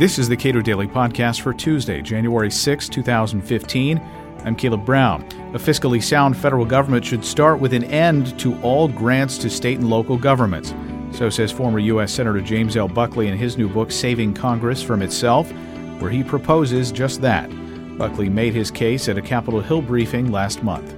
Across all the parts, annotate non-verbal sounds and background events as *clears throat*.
This is the Cato Daily Podcast for Tuesday, January 6, 2015. I'm Caleb Brown. A fiscally sound federal government should start with an end to all grants to state and local governments. So says former U.S. Senator James L. Buckley in his new book, Saving Congress from Itself, where he proposes just that. Buckley made his case at a Capitol Hill briefing last month.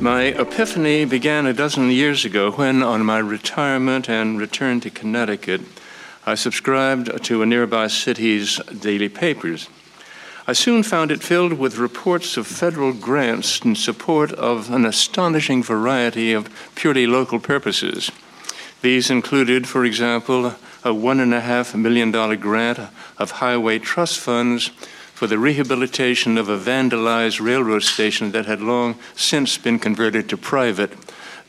My epiphany began a dozen years ago when, on my retirement and return to Connecticut, I subscribed to a nearby city's daily papers. I soon found it filled with reports of federal grants in support of an astonishing variety of purely local purposes. These included, for example, a $1.5 million grant of highway trust funds for the rehabilitation of a vandalized railroad station that had long since been converted to private,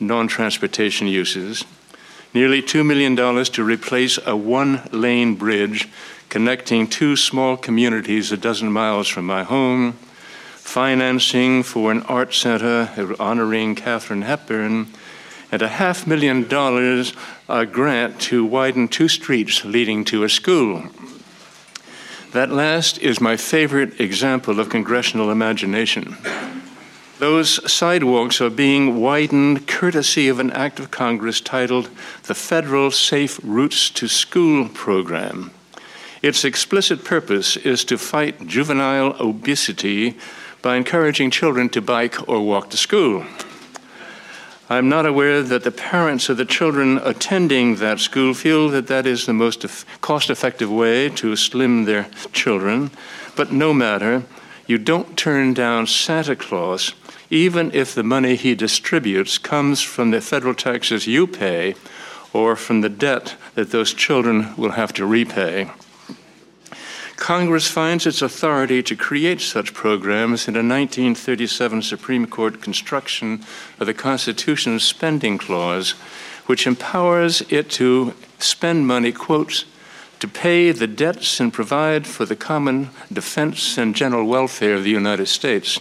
non transportation uses. Nearly $2 million to replace a one lane bridge connecting two small communities a dozen miles from my home, financing for an art center honoring Katharine Hepburn, and a half million dollars a grant to widen two streets leading to a school. That last is my favorite example of congressional imagination. Those sidewalks are being widened courtesy of an act of Congress titled the Federal Safe Routes to School Program. Its explicit purpose is to fight juvenile obesity by encouraging children to bike or walk to school. I'm not aware that the parents of the children attending that school feel that that is the most cost effective way to slim their children, but no matter, you don't turn down Santa Claus even if the money he distributes comes from the federal taxes you pay or from the debt that those children will have to repay. Congress finds its authority to create such programs in a 1937 Supreme Court construction of the Constitution's spending clause, which empowers it to spend money, quote, to pay the debts and provide for the common defense and general welfare of the United States.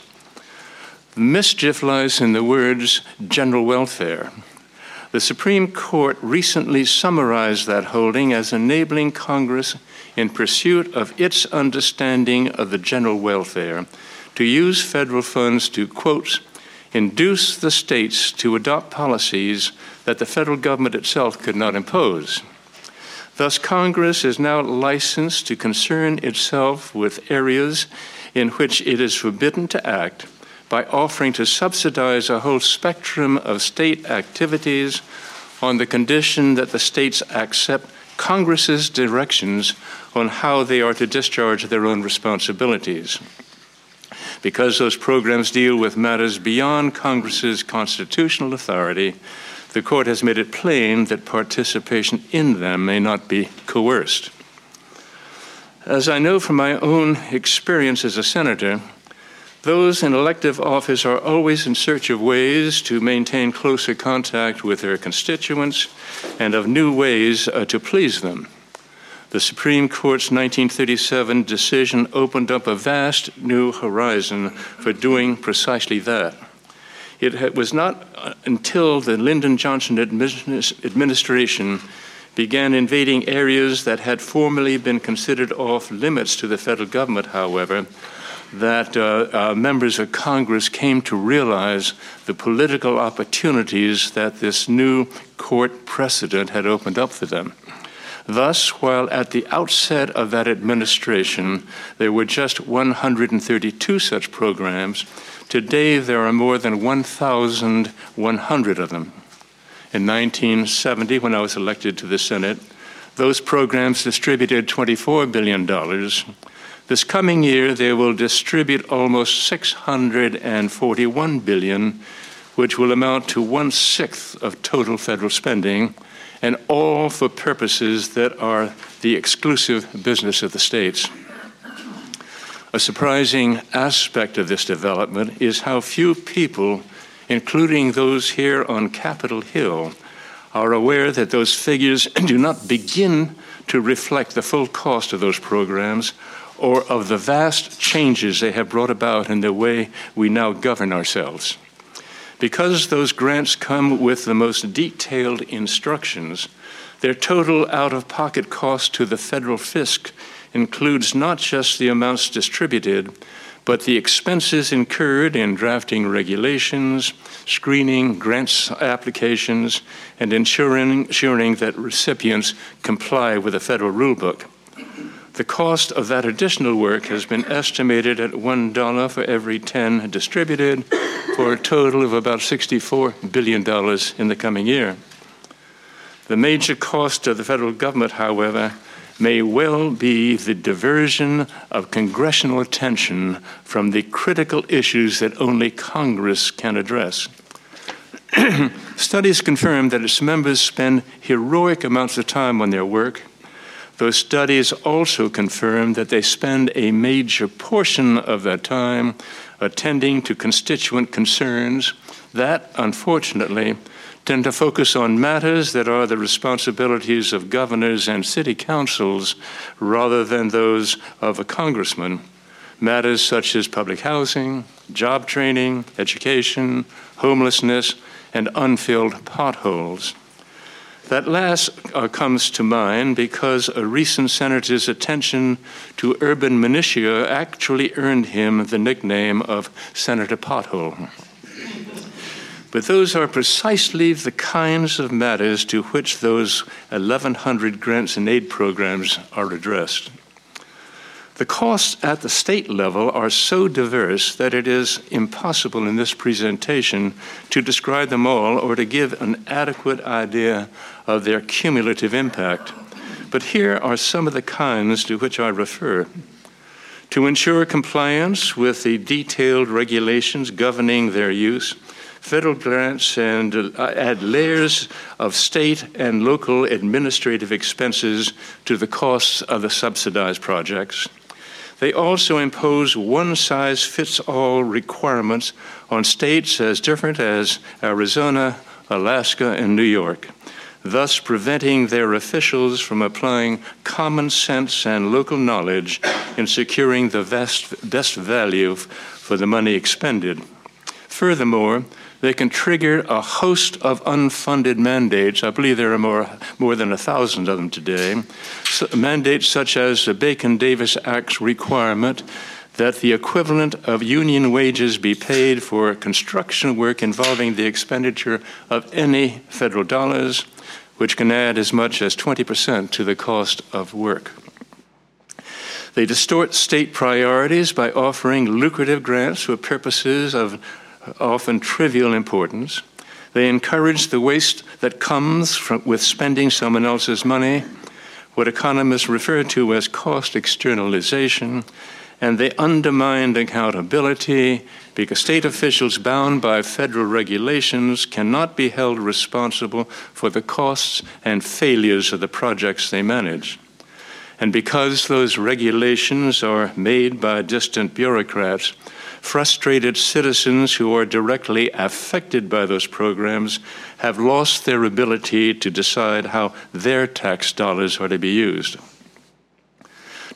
Mischief lies in the words general welfare. The Supreme Court recently summarized that holding as enabling Congress, in pursuit of its understanding of the general welfare, to use federal funds to, quote, induce the states to adopt policies that the federal government itself could not impose. Thus, Congress is now licensed to concern itself with areas in which it is forbidden to act by offering to subsidize a whole spectrum of state activities on the condition that the states accept Congress's directions on how they are to discharge their own responsibilities. Because those programs deal with matters beyond Congress's constitutional authority, the court has made it plain that participation in them may not be coerced. As I know from my own experience as a senator, those in elective office are always in search of ways to maintain closer contact with their constituents and of new ways uh, to please them. The Supreme Court's 1937 decision opened up a vast new horizon for doing precisely that. It was not uh, until the Lyndon Johnson administration began invading areas that had formerly been considered off limits to the federal government, however, that uh, uh, members of Congress came to realize the political opportunities that this new court precedent had opened up for them. Thus, while at the outset of that administration there were just 132 such programs, today there are more than 1,100 of them. In 1970, when I was elected to the Senate, those programs distributed $24 billion this coming year, they will distribute almost 641 billion, which will amount to one sixth of total federal spending, and all for purposes that are the exclusive business of the states. A surprising aspect of this development is how few people, including those here on Capitol Hill, are aware that those figures *clears throat* do not begin to reflect the full cost of those programs or of the vast changes they have brought about in the way we now govern ourselves. Because those grants come with the most detailed instructions, their total out of pocket cost to the federal fisc includes not just the amounts distributed, but the expenses incurred in drafting regulations, screening grants applications, and ensuring, ensuring that recipients comply with the federal rulebook. The cost of that additional work has been estimated at $1 for every 10 distributed, for a total of about $64 billion in the coming year. The major cost of the federal government, however, may well be the diversion of congressional attention from the critical issues that only Congress can address. *clears throat* Studies confirm that its members spend heroic amounts of time on their work. Those studies also confirm that they spend a major portion of their time attending to constituent concerns that, unfortunately, tend to focus on matters that are the responsibilities of governors and city councils rather than those of a congressman. Matters such as public housing, job training, education, homelessness, and unfilled potholes. That last uh, comes to mind because a recent senator's attention to urban minutiae actually earned him the nickname of Senator Pothole. But those are precisely the kinds of matters to which those 1,100 grants and aid programs are addressed. The costs at the state level are so diverse that it is impossible in this presentation to describe them all or to give an adequate idea of their cumulative impact. But here are some of the kinds to which I refer. To ensure compliance with the detailed regulations governing their use, federal grants and uh, add layers of state and local administrative expenses to the costs of the subsidized projects. They also impose one size fits all requirements on states as different as Arizona, Alaska, and New York, thus preventing their officials from applying common sense and local knowledge in securing the best, best value for the money expended. Furthermore, they can trigger a host of unfunded mandates. I believe there are more, more than a thousand of them today. So, mandates such as the Bacon Davis Act's requirement that the equivalent of union wages be paid for construction work involving the expenditure of any federal dollars, which can add as much as 20% to the cost of work. They distort state priorities by offering lucrative grants for purposes of often trivial importance. They encourage the waste that comes from, with spending someone else's money, what economists refer to as cost externalization, and they undermine accountability because state officials bound by federal regulations cannot be held responsible for the costs and failures of the projects they manage. And because those regulations are made by distant bureaucrats, frustrated citizens who are directly affected by those programs have lost their ability to decide how their tax dollars are to be used.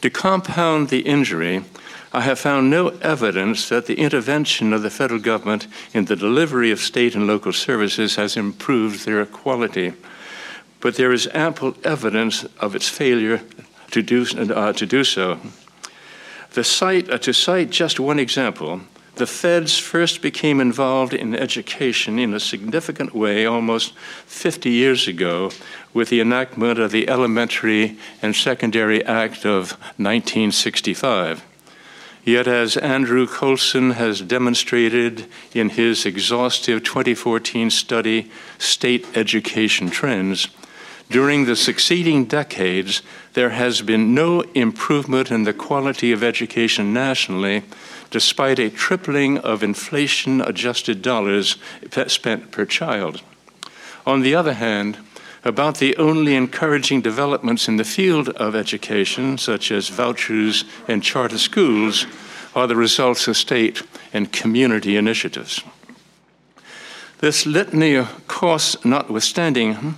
To compound the injury, I have found no evidence that the intervention of the federal government in the delivery of state and local services has improved their quality. But there is ample evidence of its failure to do, uh, to do so. Cite, uh, to cite just one example, the feds first became involved in education in a significant way almost 50 years ago with the enactment of the Elementary and Secondary Act of 1965. Yet, as Andrew Coulson has demonstrated in his exhaustive 2014 study, State Education Trends, during the succeeding decades, there has been no improvement in the quality of education nationally, despite a tripling of inflation adjusted dollars spent per child. On the other hand, about the only encouraging developments in the field of education, such as vouchers and charter schools, are the results of state and community initiatives. This litany of costs notwithstanding,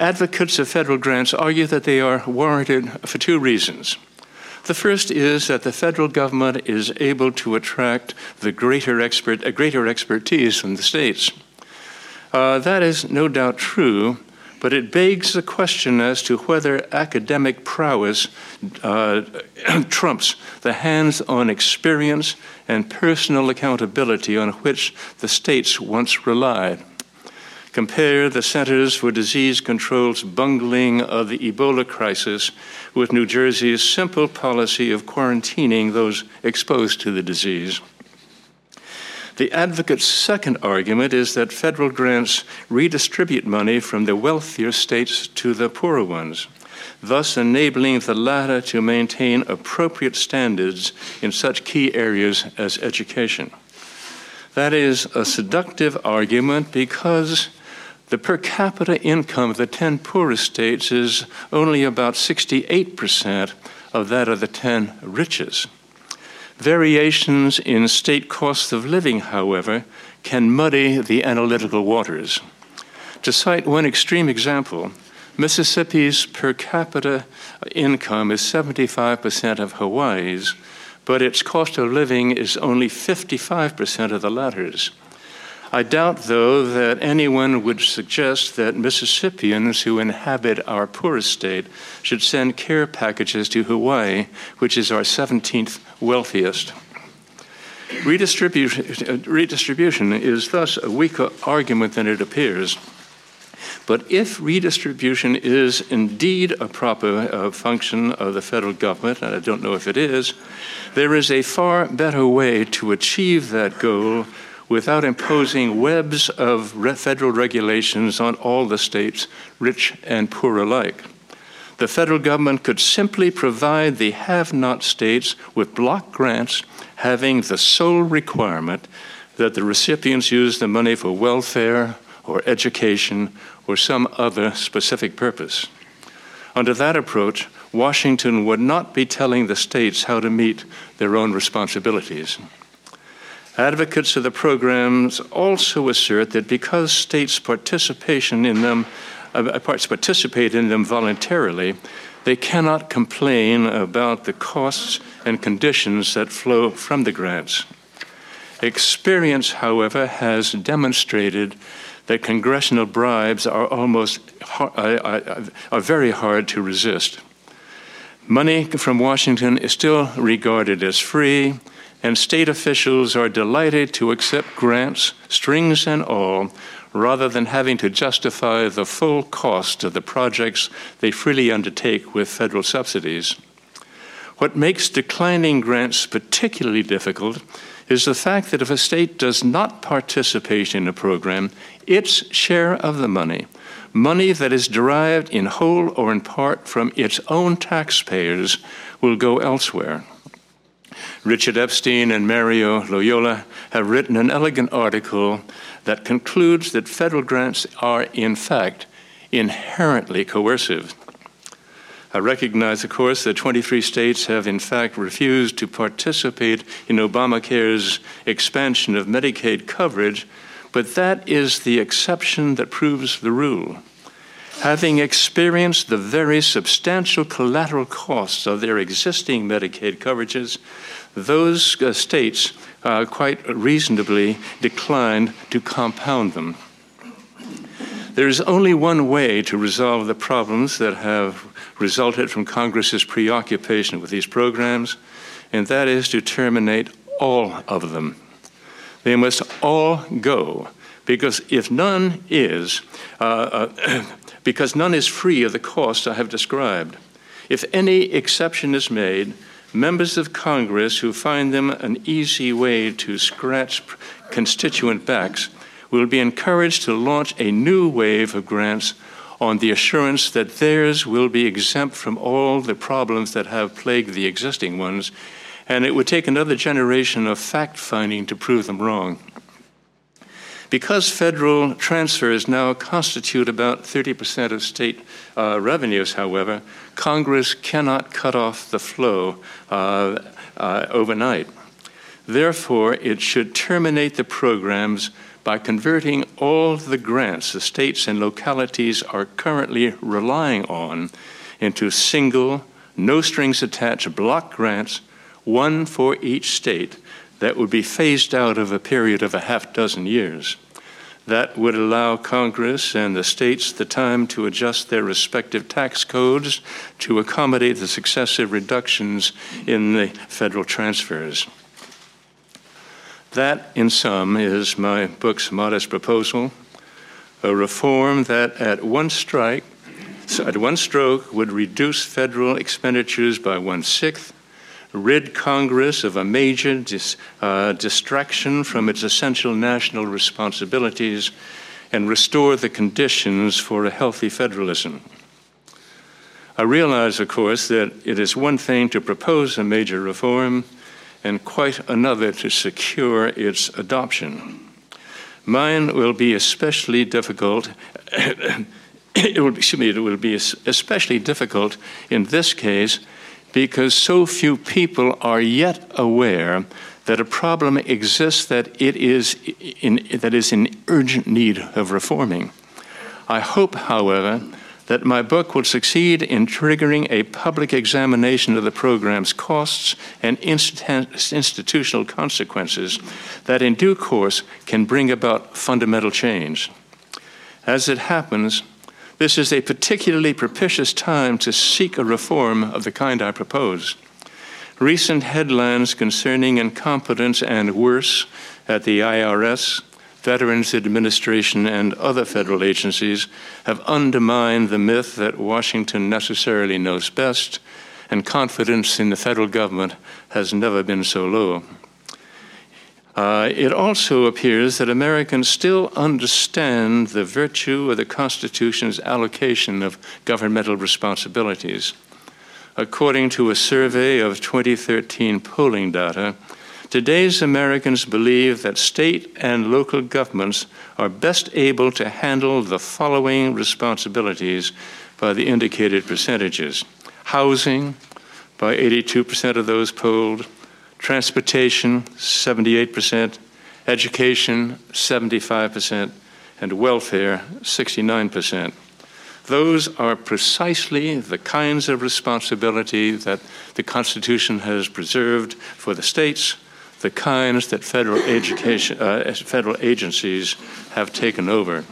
Advocates of federal grants argue that they are warranted for two reasons. The first is that the federal government is able to attract the greater, expert, greater expertise from the states. Uh, that is no doubt true, but it begs the question as to whether academic prowess uh, *coughs* trumps the hands on experience and personal accountability on which the states once relied. Compare the Centers for Disease Control's bungling of the Ebola crisis with New Jersey's simple policy of quarantining those exposed to the disease. The advocate's second argument is that federal grants redistribute money from the wealthier states to the poorer ones, thus enabling the latter to maintain appropriate standards in such key areas as education. That is a seductive argument because the per capita income of the 10 poorest states is only about 68% of that of the 10 richest. Variations in state cost of living, however, can muddy the analytical waters. To cite one extreme example, Mississippi's per capita income is 75% of Hawaii's, but its cost of living is only 55% of the latter's. I doubt, though, that anyone would suggest that Mississippians who inhabit our poorest state should send care packages to Hawaii, which is our 17th wealthiest. Redistribution, is thus a weaker argument than it appears. But if redistribution is indeed a proper uh, function of the federal government, and I don't know if it is, there is a far better way to achieve that goal without imposing webs of federal regulations on all the states, rich and poor alike. The federal government could simply provide the have not states with block grants having the sole requirement that the recipients use the money for welfare or education or some other specific purpose. Under that approach, Washington would not be telling the states how to meet their own responsibilities. Advocates of the programs also assert that because states' participation in them uh, participate in them voluntarily, they cannot complain about the costs and conditions that flow from the grants. Experience, however, has demonstrated that congressional bribes are almost uh, uh, are very hard to resist. Money from Washington is still regarded as free, and state officials are delighted to accept grants, strings and all, rather than having to justify the full cost of the projects they freely undertake with federal subsidies. What makes declining grants particularly difficult is the fact that if a state does not participate in a program, its share of the money, money that is derived in whole or in part from its own taxpayers, will go elsewhere. Richard Epstein and Mario Loyola have written an elegant article that concludes that federal grants are, in fact, inherently coercive. I recognize, of course, that 23 states have, in fact, refused to participate in Obamacare's expansion of Medicaid coverage, but that is the exception that proves the rule having experienced the very substantial collateral costs of their existing Medicaid coverages, those uh, states uh, quite reasonably declined to compound them. There is only one way to resolve the problems that have resulted from Congress's preoccupation with these programs, and that is to terminate all of them. They must all go, because if none is, uh, uh, *clears throat* because none is free of the costs I have described. If any exception is made, members of Congress who find them an easy way to scratch constituent backs will be encouraged to launch a new wave of grants on the assurance that theirs will be exempt from all the problems that have plagued the existing ones, and it would take another generation of fact finding to prove them wrong. Because federal transfers now constitute about 30% of state uh, revenues, however, Congress cannot cut off the flow uh, uh, overnight. Therefore, it should terminate the programs by converting all the grants the states and localities are currently relying on into single, no strings attached block grants, one for each state that would be phased out of a period of a half dozen years. That would allow Congress and the states the time to adjust their respective tax codes to accommodate the successive reductions in the federal transfers. That, in sum, is my book's modest proposal a reform that at one strike, at one stroke, would reduce federal expenditures by one sixth, rid Congress of a major dis, uh, distraction from its essential national responsibilities, and restore the conditions for a healthy federalism. I realize, of course, that it is one thing to propose a major reform and quite another to secure its adoption. Mine will be especially difficult. *coughs* it will excuse me, it will be especially difficult in this case because so few people are yet aware that a problem exists that it is in, that is in urgent need of reforming. I hope, however, that my book will succeed in triggering a public examination of the program's costs and institutional consequences that, in due course, can bring about fundamental change. As it happens, this is a particularly propitious time to seek a reform of the kind I propose. Recent headlines concerning incompetence and worse at the IRS Veterans Administration, and other federal agencies have undermined the myth that Washington necessarily knows best, and confidence in the federal government has never been so low. Uh, it also appears that Americans still understand the virtue of the Constitution's allocation of governmental responsibilities. According to a survey of 2013 polling data, Today's Americans believe that state and local governments are best able to handle the following responsibilities by the indicated percentages housing, by 82% of those polled, transportation, 78%, education, 75%, and welfare, 69%. Those are precisely the kinds of responsibility that the Constitution has preserved for the states the kinds that federal, education, uh, federal agencies have taken over.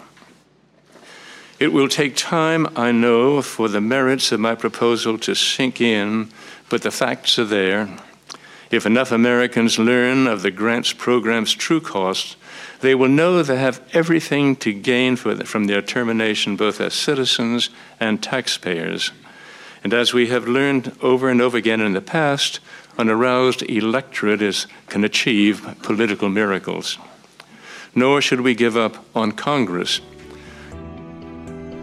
It will take time, I know, for the merits of my proposal to sink in, but the facts are there. If enough Americans learn of the grants program's true cost, they will know they have everything to gain from their termination, both as citizens and taxpayers. And as we have learned over and over again in the past, an aroused electorate is, can achieve political miracles. Nor should we give up on Congress.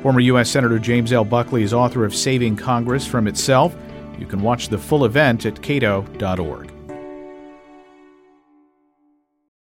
Former U.S. Senator James L. Buckley is author of Saving Congress from Itself. You can watch the full event at cato.org.